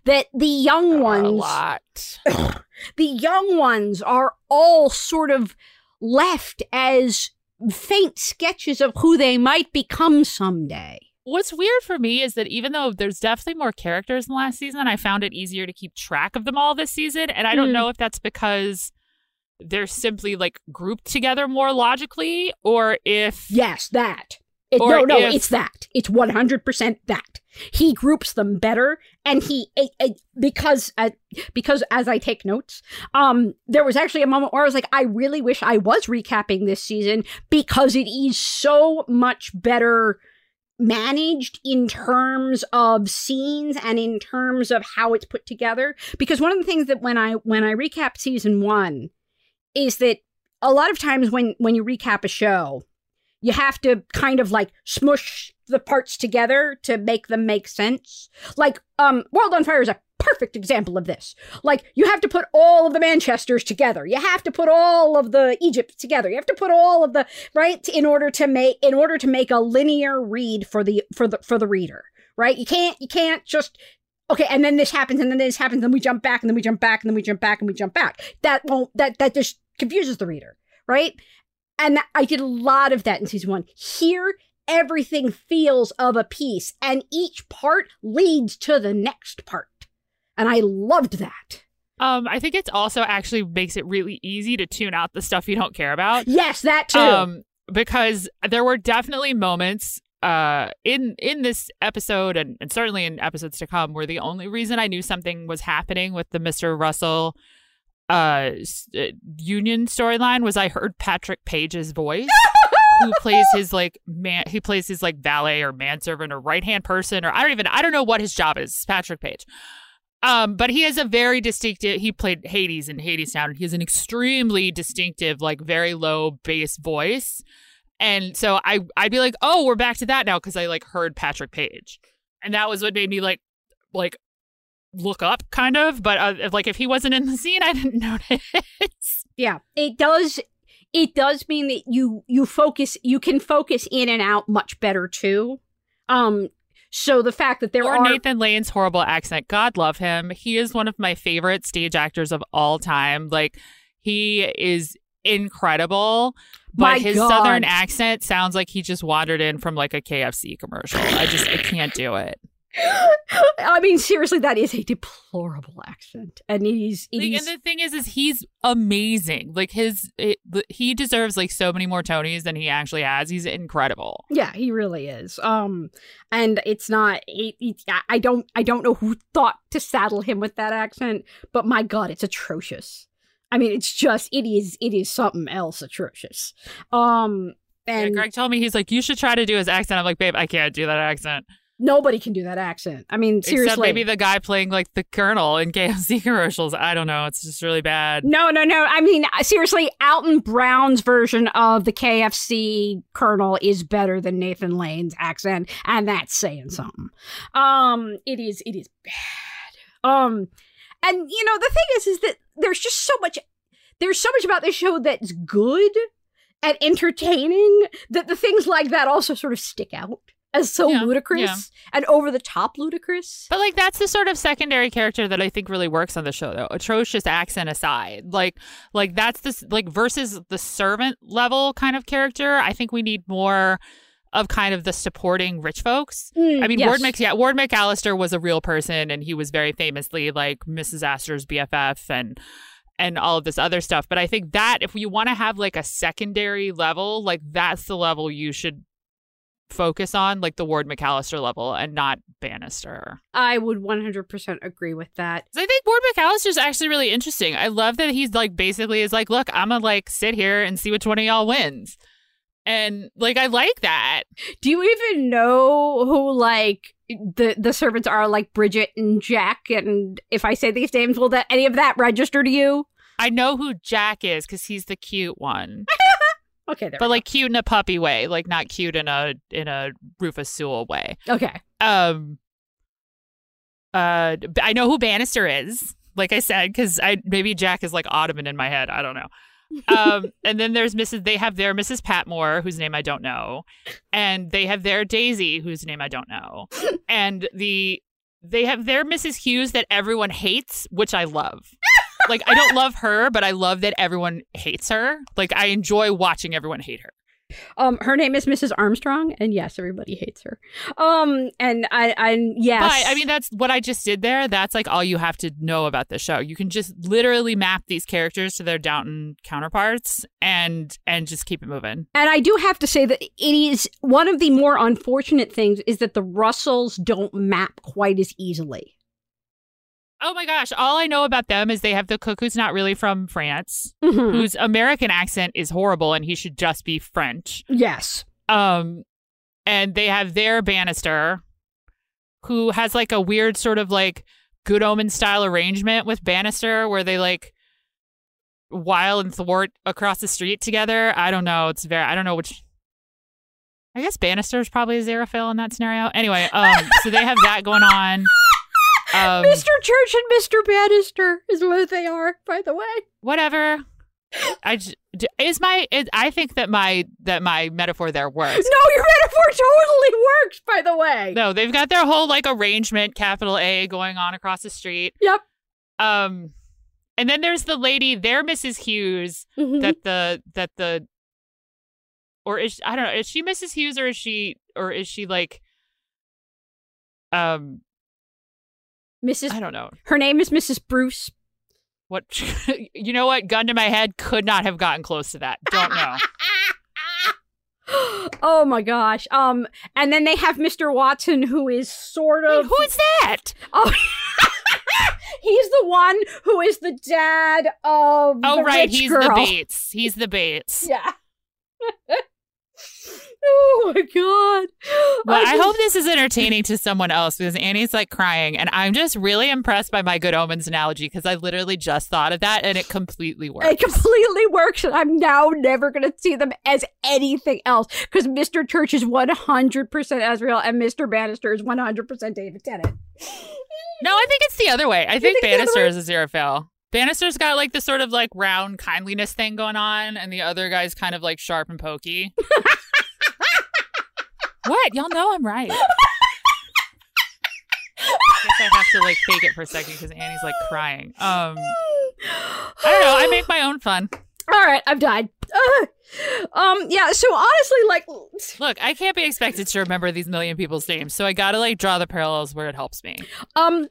Speaker 2: that the young
Speaker 1: a
Speaker 2: ones
Speaker 1: lot
Speaker 2: the young ones are all sort of left as faint sketches of who they might become someday.
Speaker 1: What's weird for me is that even though there's definitely more characters than last season, I found it easier to keep track of them all this season. And I don't
Speaker 2: Hmm.
Speaker 1: know if that's because they're simply like grouped together more logically or if
Speaker 2: Yes, that. It, no, no,
Speaker 1: if-
Speaker 2: it's that. It's 100% that. He groups them better and he because uh, because as I take notes, um there was actually a moment where I was like I really wish I was recapping this season because it is so much better managed in terms of scenes and in terms of how it's put together. Because one of the things that when i when i recap season 1 is that a lot of times when when you recap a show you have to kind of like smush the parts together to make them make sense like um world on fire is a perfect example of this. Like, you have to put all of the Manchesters together. You have to put all of the Egypt together. You have to put all of the right in order to make in order to make a linear read for the for the for the reader. Right? You can't you can't just okay, and then this happens, and then this happens, and then we jump back, and then we jump back, and then we jump back, and we jump back. That won't that that just confuses the reader, right? And I did a lot of that in season one. Here, everything feels of a piece, and each part leads to the next part and I loved that.
Speaker 1: Um, I think it's also actually makes it really easy to tune out the stuff you don't care about.
Speaker 2: Yes, that too.
Speaker 1: Um, because there were definitely moments uh in in this episode and, and certainly in episodes to come where the only reason I knew something was happening with the Mr. Russell uh, uh union storyline was I heard Patrick Page's voice. who plays his like man he plays his like valet or manservant or right hand person or I don't even I don't know what his job is, Patrick Page. Um, but he has a very distinctive. He played Hades in Hadestown. He has an extremely distinctive, like very low bass voice, and so I I'd be like, oh, we're back to that now because I like heard Patrick Page, and that was what made me like like look up kind of. But uh, like if he wasn't in the scene, I didn't notice.
Speaker 2: Yeah, it does. It does mean that you you focus. You can focus in and out much better too. Um, so the fact that there
Speaker 1: or
Speaker 2: are
Speaker 1: Nathan Lane's horrible accent, God love him. He is one of my favorite stage actors of all time. Like he is incredible. But
Speaker 2: My
Speaker 1: his
Speaker 2: God.
Speaker 1: southern accent sounds like he just wandered in from like a KFC commercial. I just I can't do it.
Speaker 2: I mean, seriously, that is a deplorable accent, and he's, It
Speaker 1: Like, and the thing is, is he's amazing. Like his, it, he deserves like so many more Tonys than he actually has. He's incredible.
Speaker 2: yeah, he really is. Um, and it's not. It, it, I- I don't. I don't know who thought to saddle him with that accent, but my God, it's atrocious. I mean, it's just. It is. It is something else atrocious. Um,
Speaker 1: Yeah,
Speaker 2: and
Speaker 1: Greg told me he's like, you should try to do his accent. I'm like, babe, I can't do that accent.
Speaker 2: Nobody can do that accent. I mean, seriously.
Speaker 1: Except maybe the guy playing like the Colonel in KFC commercials. I don't know. It's just really bad.
Speaker 2: No, no, no. I mean, seriously, Alton Brown's version of the KFC Colonel is better than Nathan Lane's accent, and that's saying something. Um, it is, it is bad. Um, and you know, the thing is, is that there's just so much, there's so much about this show that's good and entertaining that the things like that also sort of stick out as so
Speaker 1: Yeah,
Speaker 2: ludicrous
Speaker 1: yeah.
Speaker 2: and over the top ludicrous.
Speaker 1: But like that's the sort of secondary character that I think really works on the show though. Atrocious accent aside. Like like that's this like versus the servant level kind of character, I think we need more of kind of the supporting rich folks. Mm, I mean,
Speaker 2: yes.
Speaker 1: Ward Mc yeah, Ward McAllister was a real person, and he was very famously like Mrs. Astor's BFF and and all of this other stuff. But I think that if you want to have like a secondary level, like that's the level you should focus on, like the Ward McAllister level, and not Bannister.
Speaker 2: I would 100% agree with that.
Speaker 1: I think Ward McAllister's actually really interesting. I love that he's like basically is like, look, I'm gonna like sit here and see which one of y'all wins. And like I like that.
Speaker 2: Do you even know who like the the servants are like Bridget and Jack and if I say these names will that any of that register to you?
Speaker 1: I know who Jack is because he's the cute one,
Speaker 2: Okay, there.
Speaker 1: but like cute in a puppy way, like not cute in a in a Rufus Sewell way.
Speaker 2: okay.
Speaker 1: Um, uh, I know who Bannister is. Like I said, because I maybe Jack is like Ottoman in my head. I don't know. um, and then there's Mrs. They have their Mrs. Patmore, whose name I don't know, and they have their Daisy, whose name I don't know, and the they have their Mrs. Hughes that everyone hates, which I love. Like I don't love her, but I love that everyone hates her. Like I enjoy watching everyone hate her.
Speaker 2: Um her name is Mrs. Armstrong and yes, everybody hates her. Um and I I yes.
Speaker 1: But I mean, that's what I just did there. That's like all you have to know about the show. You can just literally map these characters to their Downton counterparts and and just keep it moving.
Speaker 2: and I do have to say that it is one of the more unfortunate things is that the Russells don't map quite as easily.
Speaker 1: Oh my gosh! All I know about them is they have the cook who's not really from France,
Speaker 2: Mhm.
Speaker 1: whose American accent is horrible, and he should just be French.
Speaker 2: Yes.
Speaker 1: Um, and they have their Bannister, who has like a weird sort of like Good Omen style arrangement with Bannister, where they like while and thwart across the street together. I don't know. It's very. I don't know which. I guess Bannister is probably Aziraphale in that scenario. Anyway, um, so they have that going on. Um,
Speaker 2: Mr. Church and Mr. Bannister is what they are, by the way.
Speaker 1: whatever. I is my is, I think that my that my metaphor there works.
Speaker 2: No, your metaphor totally works, by the way.
Speaker 1: No, they've got their whole like arrangement, capital A, going on across the street.
Speaker 2: Yep.
Speaker 1: Um, and then there's the lady, there, Mrs. Hughes,
Speaker 2: Mhm.
Speaker 1: that the that the, or is I don't know, is she Mrs. Hughes or is she or is she like, um,
Speaker 2: Mrs.
Speaker 1: I don't know
Speaker 2: Her name is Mrs. Bruce.
Speaker 1: what, you know what, gun to my head, could not have gotten close to that. Don't know.
Speaker 2: oh my gosh. Um, and then they have Mr. Watson, who is sort
Speaker 1: Wait,
Speaker 2: of
Speaker 1: who is that?
Speaker 2: Oh, he's the one who is the dad of
Speaker 1: Oh,
Speaker 2: the
Speaker 1: right,
Speaker 2: rich
Speaker 1: he's
Speaker 2: girl.
Speaker 1: the Bates. He's the Bates.
Speaker 2: Yeah. oh my god.
Speaker 1: Well, I
Speaker 2: just-
Speaker 1: hope this is entertaining to someone else because Annie's like crying, and I'm just really impressed by my good omens analogy because I literally just thought of that and it completely worked.
Speaker 2: it completely works, and I'm now never going to see them as anything else because Mr. Church is 100% Aziraphale and Mr. Bannister is 100% David Tennant.
Speaker 1: No, I think it's the other way. I think
Speaker 2: think
Speaker 1: Bannister is Aziraphale. Bannister's got like the sort of like round kindliness thing going on, and the other guy's kind of like sharp and pokey. what? Y'all know I'm right. I guess I have to like fake it for a second because Annie's like crying. Um, I don't know. I make my own fun.
Speaker 2: All right, I've died. Ugh. um, yeah. So honestly, like,
Speaker 1: Look, I can't be expected to remember these million people's names, so I gotta like draw the parallels where it helps me.
Speaker 2: um,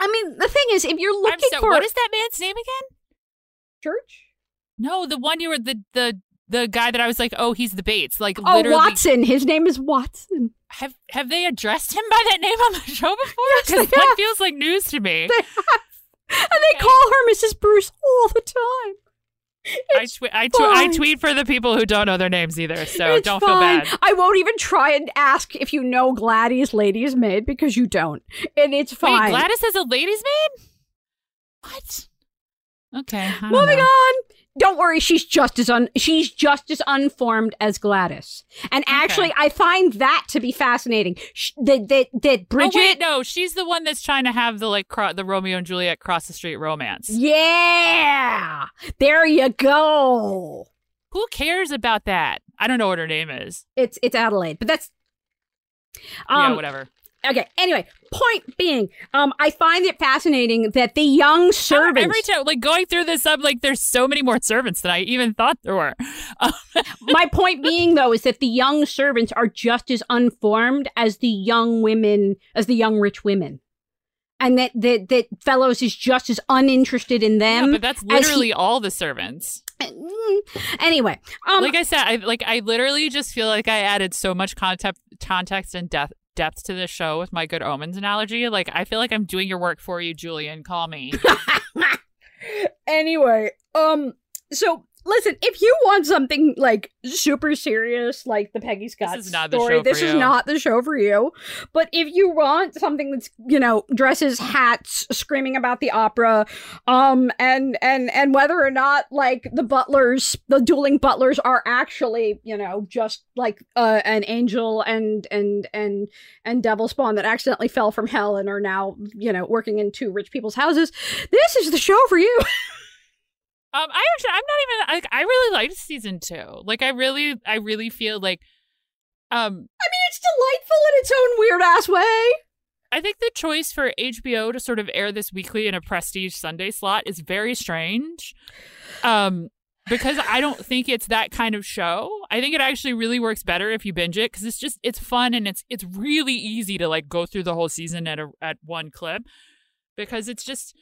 Speaker 2: I mean, the thing is, if you're looking
Speaker 1: so,
Speaker 2: for
Speaker 1: what is that man's name again?
Speaker 2: Church,
Speaker 1: No, the one you were the the the guy that I was like, oh, he's the Bates. Like
Speaker 2: oh
Speaker 1: literally,
Speaker 2: Watson, his name is Watson.
Speaker 1: have have they addressed him by that name on the show before?
Speaker 2: Yes,
Speaker 1: Because that
Speaker 2: have.
Speaker 1: feels like news to me.
Speaker 2: They have, and they call her Mrs. Bruce all the time.
Speaker 1: I, twe- I, tw- I tweet for the people who don't know their names either, so
Speaker 2: it's
Speaker 1: don't
Speaker 2: fine.
Speaker 1: feel bad.
Speaker 2: I won't even try and ask if you know Gladys Lady's Maid because you don't, and it's fine.
Speaker 1: Wait, Gladys has a lady's maid? What? Okay.
Speaker 2: Moving
Speaker 1: know.
Speaker 2: on. Don't worry, she's just as un- she's just as unformed as Gladys. And actually, I find that to be fascinating. Sh- that that that Bridget.
Speaker 1: Oh wait, no, she's the one that's trying to have the like cro- the Romeo and Juliet cross the street romance.
Speaker 2: Yeah, there you go.
Speaker 1: Who cares about that? I don't know what her name is.
Speaker 2: It's it's Adelaide, but that's um
Speaker 1: yeah, whatever.
Speaker 2: Okay. Anyway, point being, um, I find it fascinating that the young servants.
Speaker 1: Every time, like going through this, I'm like, there's so many more servants than I even thought there were.
Speaker 2: My point being, though, is that the young servants are just as unformed as the young women, as the young rich women. And that, that, that Fellowes is just as uninterested in
Speaker 1: yeah,
Speaker 2: them.
Speaker 1: but that's
Speaker 2: as he-
Speaker 1: literally all the servants.
Speaker 2: Mm. Anyway, um,
Speaker 1: like I said, I like I literally just feel like I added so much context, context and depth depth to this show with my good omens analogy. Like I feel like I'm doing your work for you, Julian. Call me.
Speaker 2: anyway, um, so listen, if you want something like super serious, like the Peggy Scott
Speaker 1: is not the
Speaker 2: story, this is
Speaker 1: you.
Speaker 2: not the show for you. But if you want something that's you know dresses, hats, screaming about the opera, um, and and and whether or not like the butlers, the dueling butlers are actually you know just like uh, an angel and and and and devil spawn that accidentally fell from hell and are now you know working in two rich people's houses. This is the show for you.
Speaker 1: Um, I actually, I'm not even like I really liked season two. Like I really, I really feel like, um, I mean,
Speaker 2: it's delightful in its own weird ass way.
Speaker 1: I think the choice for HBO to sort of air this weekly in a prestige Sunday slot is very strange. Um, because I don't think it's that kind of show. I think it actually really works better if you binge it because it's just it's fun and it's it's really easy to like go through the whole season at a at one clip because it's just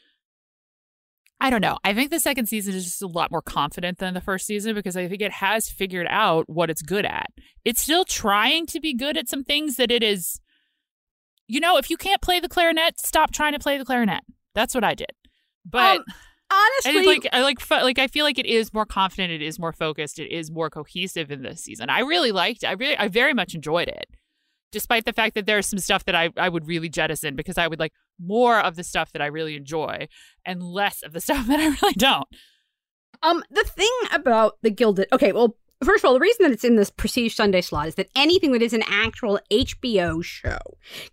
Speaker 1: I don't know. I think the second season is just a lot more confident than the first season because I think it has figured out what it's good at. It's still trying to be good at some things that it is you know, if you can't play the clarinet, stop trying to play the clarinet. That's what I did. But
Speaker 2: Um, honestly,
Speaker 1: and like I like like I feel like it is more confident, it is more focused, it is more cohesive in this season. I really liked. I really, I very much enjoyed it, despite the fact that there's some stuff that I I would really jettison because I would like more of the stuff that I really enjoy and less of the stuff that I really don't.
Speaker 2: Um, the thing about the Gilded, okay, well, first of all, the reason that it's in this Prestige Sunday slot is that anything that is an actual HBO show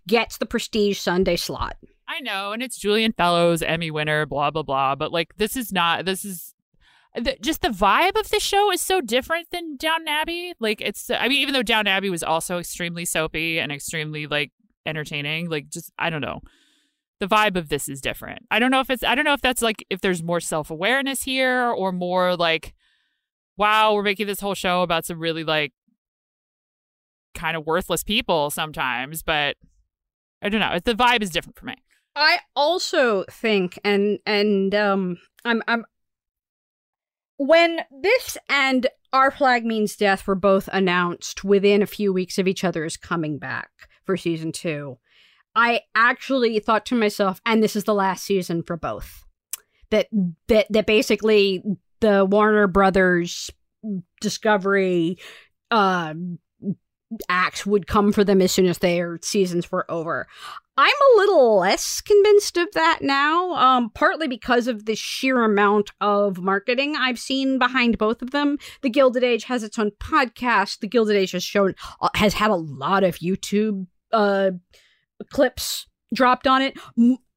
Speaker 2: gets the Prestige Sunday slot.
Speaker 1: I know, and it's Julian Fellowes, Emmy winner, blah blah blah. But like, this is not. This is the, just the vibe of the show is so different than Downton Abbey. Like, it's. I mean, even though Downton Abbey was also extremely soapy and extremely like entertaining, like just I don't know. The vibe of this is different. I don't know if it's. I don't know if that's like if there's more self awareness here or more like, wow, we're making this whole show about some really like kind of worthless people sometimes, but I don't know. The vibe is different for me.
Speaker 2: I also think, and and um, I'm I'm when this and Our Flag Means Death were both announced within a few weeks of each other's coming back for season two, I actually thought to myself, and this is the last season for both. That that that basically the Warner Brothers Discovery uh acts would come for them as soon as their seasons were over. I'm a little less convinced of that now, um, partly because of the sheer amount of marketing I've seen behind both of them. The Gilded Age has its own podcast. The Gilded Age has shown uh, has had a lot of YouTube uh, clips dropped on it.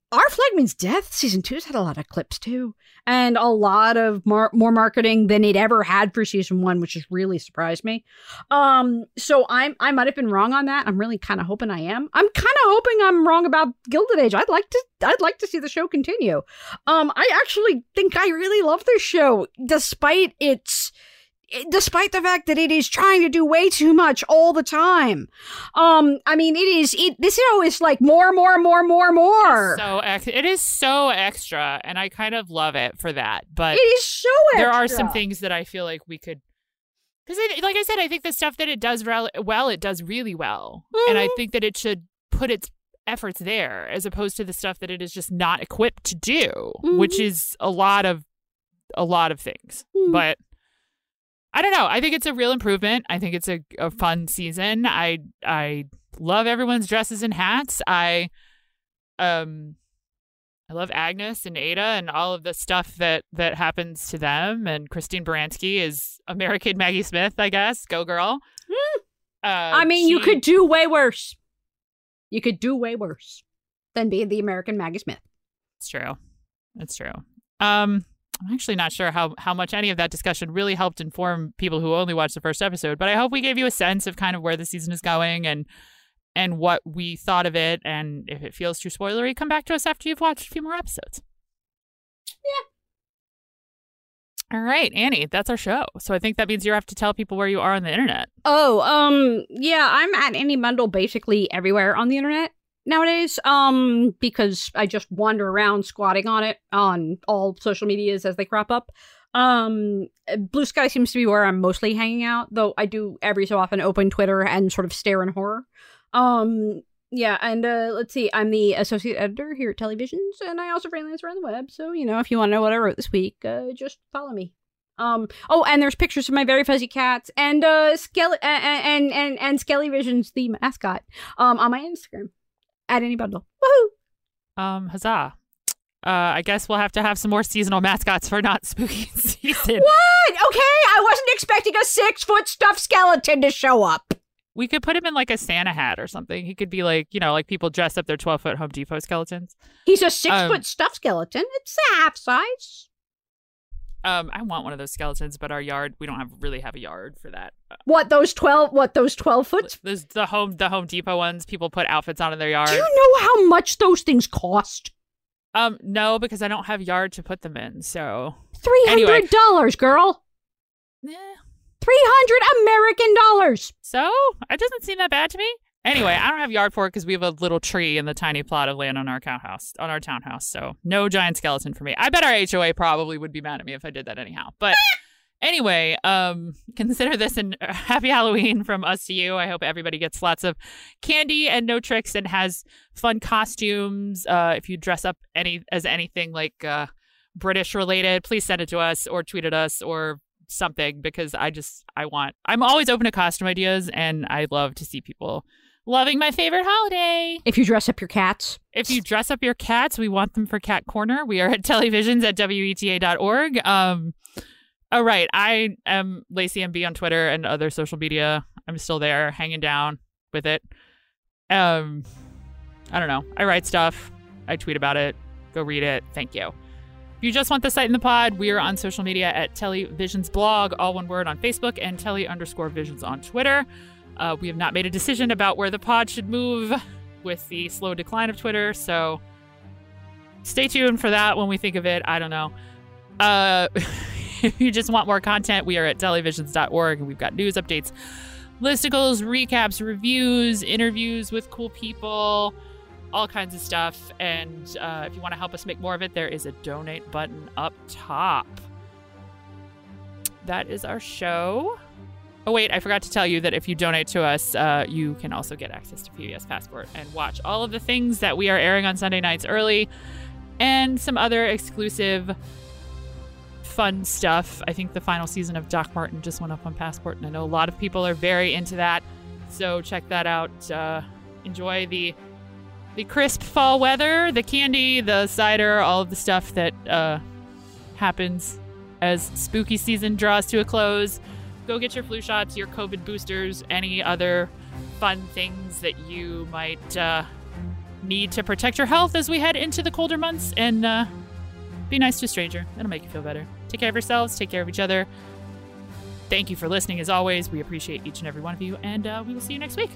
Speaker 2: Our Flag Means Death season two has had a lot of clips too, and a lot of mar- more marketing than it ever had for season one, which has really surprised me. Um, so I'm I might have been wrong on that. I'm really kind of hoping I am. I'm kind of hoping I'm wrong about Gilded Age. I'd like to I'd like to see the show continue. Um, I actually think I really love this show, despite its despite the fact that it is trying to do way too much all the time. Um, I mean, it is it. This show is like more, more, more, more, more.
Speaker 1: So ex- it is so extra, and I kind of love it for that. But
Speaker 2: it is so. Extra.
Speaker 1: There are some things that I feel like we could. Because, like I said, I think the stuff that it does re- well, it does really well, mm-hmm. and I think that it should put its efforts there as opposed to the stuff that it is just not equipped to do, mm-hmm. which is a lot of a lot of things. Mm-hmm. But I don't know. I think it's a real improvement. I think it's a, a fun season. I I love everyone's dresses and hats. I um I love Agnes and Ada and all of the stuff that that happens to them. And Christine Baranski is American Maggie Smith, I guess. Go girl.
Speaker 2: Mm. Uh, I mean, she... you could do way worse. You could do way worse than being the American Maggie Smith.
Speaker 1: It's true. It's true. Um, I'm actually not sure how, how much any of that discussion really helped inform people who only watched the first episode, but I hope we gave you a sense of kind of where the season is going and and what we thought of it. And if it feels too spoilery, come back to us after you've watched a few more episodes.
Speaker 2: Yeah.
Speaker 1: All right, Annie, that's our show. So I think that means you have to tell people where you are on the internet.
Speaker 2: Oh, um, yeah, I'm at Annie Mundel basically everywhere on the internet nowadays um because i just wander around squatting on it on all social medias as they crop up. Um Bluesky seems to be where i'm mostly hanging out though i do every so often open twitter and sort of stare in horror. Um yeah and uh let's see i'm the associate editor here at Telly Visions and i also freelance around the web so you know if you want to know what i wrote this week uh just follow me. Um. Oh, and there's pictures of my very fuzzy cats and uh, Skelly and and and, and Skelly Visions, the mascot, um, on my Instagram at Annie Mundel. Woohoo!
Speaker 1: Um, huzzah. Uh, I guess we'll have to have some more seasonal mascots for not spooky season.
Speaker 2: What? Okay, I wasn't expecting a six foot stuffed skeleton to show up.
Speaker 1: We could put him in like a Santa hat or something. He could be like, you know, like people dress up their 12 foot Home Depot skeletons.
Speaker 2: He's a six um, foot stuffed skeleton. It's a half size.
Speaker 1: Um, I want one of those skeletons, but our yard we don't have really have a yard for that.
Speaker 2: What those twelve? What those twelve foot?
Speaker 1: There's the home the Home Depot ones. People put outfits on in their yard.
Speaker 2: Do you know how much those things cost?
Speaker 1: Um, no, because I don't have yard to put them in. So
Speaker 2: three hundred dollars, anyway. girl.
Speaker 1: Yeah.
Speaker 2: Three hundred American dollars.
Speaker 1: So it doesn't seem that bad to me. Anyway, I don't have yard for it because we have a little tree in the tiny plot of land on our house, on our townhouse. So no giant skeleton for me. I bet our HOA probably would be mad at me if I did that anyhow. But anyway, um, consider this a happy Halloween from us to you. I hope everybody gets lots of candy and no tricks and has fun costumes. Uh, if you dress up any as anything like uh, British related, please send it to us or tweet at us or something because I just I want I'm always open to costume ideas and I love to see people loving my favorite holiday.
Speaker 2: If you dress up your cats.
Speaker 1: If you dress up your cats, we want them for Cat Corner. We are at televisions at WETA.org. Um Oh right, I am Lacy MB on Twitter and other social media. I'm still there, hanging down with it. Um, I don't know. I write stuff. I tweet about it. Go read it. Thank you. If you just want the site in the pod, we are on social media at Televisions Blog, all one word on Facebook, and Telly underscore Visions on Twitter. Uh, we have not made a decision about where the pod should move with the slow decline of Twitter, so stay tuned for that when we think of it. I don't know. Uh, if you just want more content, we are at televisions.org and we've got news updates, listicles, recaps, reviews, interviews with cool people, all kinds of stuff. And uh, if you want to help us make more of it, there is a donate button up top. That is our show. Oh, wait, I forgot to tell you that if you donate to us, uh, you can also get access to PBS Passport and watch all of the things that we are airing on Sunday nights early and some other exclusive fun stuff. I think the final season of Doc Martin just went up on Passport, and I know a lot of people are very into that. So check that out. Uh, enjoy the the crisp fall weather, the candy, the cider, all of the stuff that uh, happens as spooky season draws to a close. Go get your flu shots, your COVID boosters, any other fun things that you might uh, need to protect your health as we head into the colder months. And uh, be nice to a stranger. It'll make you feel better. Take care of yourselves, take care of each other. Thank you for listening as always. We appreciate each and every one of you, and uh, we will see you next week.